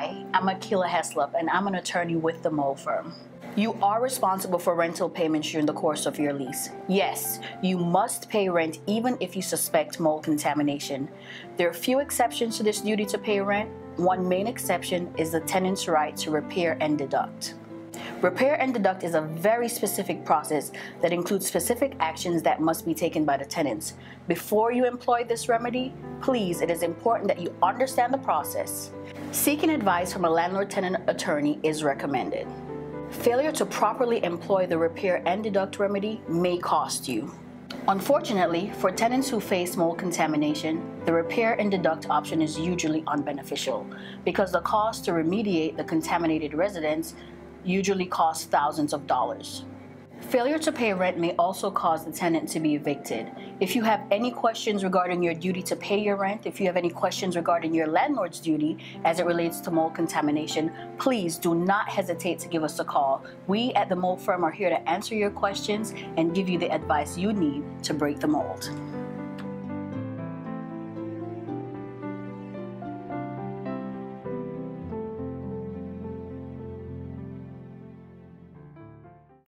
Hi, I'm Akila Heslop, and I'm an attorney with the Mold firm. You are responsible for rental payments during the course of your lease. Yes, you must pay rent even if you suspect mold contamination. There are few exceptions to this duty to pay rent. One main exception is the tenant's right to repair and deduct. Repair and deduct is a very specific process that includes specific actions that must be taken by the tenants. Before you employ this remedy, please, it is important that you understand the process. Seeking advice from a landlord-tenant attorney is recommended. Failure to properly employ the repair and deduct remedy may cost you. Unfortunately, for tenants who face mold contamination, the repair and deduct option is usually unbeneficial because the cost to remediate the contaminated residence usually costs thousands of dollars. Failure to pay rent may also cause the tenant to be evicted. If you have any questions regarding your duty to pay your rent, if you have any questions regarding your landlord's duty as it relates to mold contamination, please do not hesitate to give us a call. We at the Mold Firm are here to answer your questions and give you the advice you need to break the mold.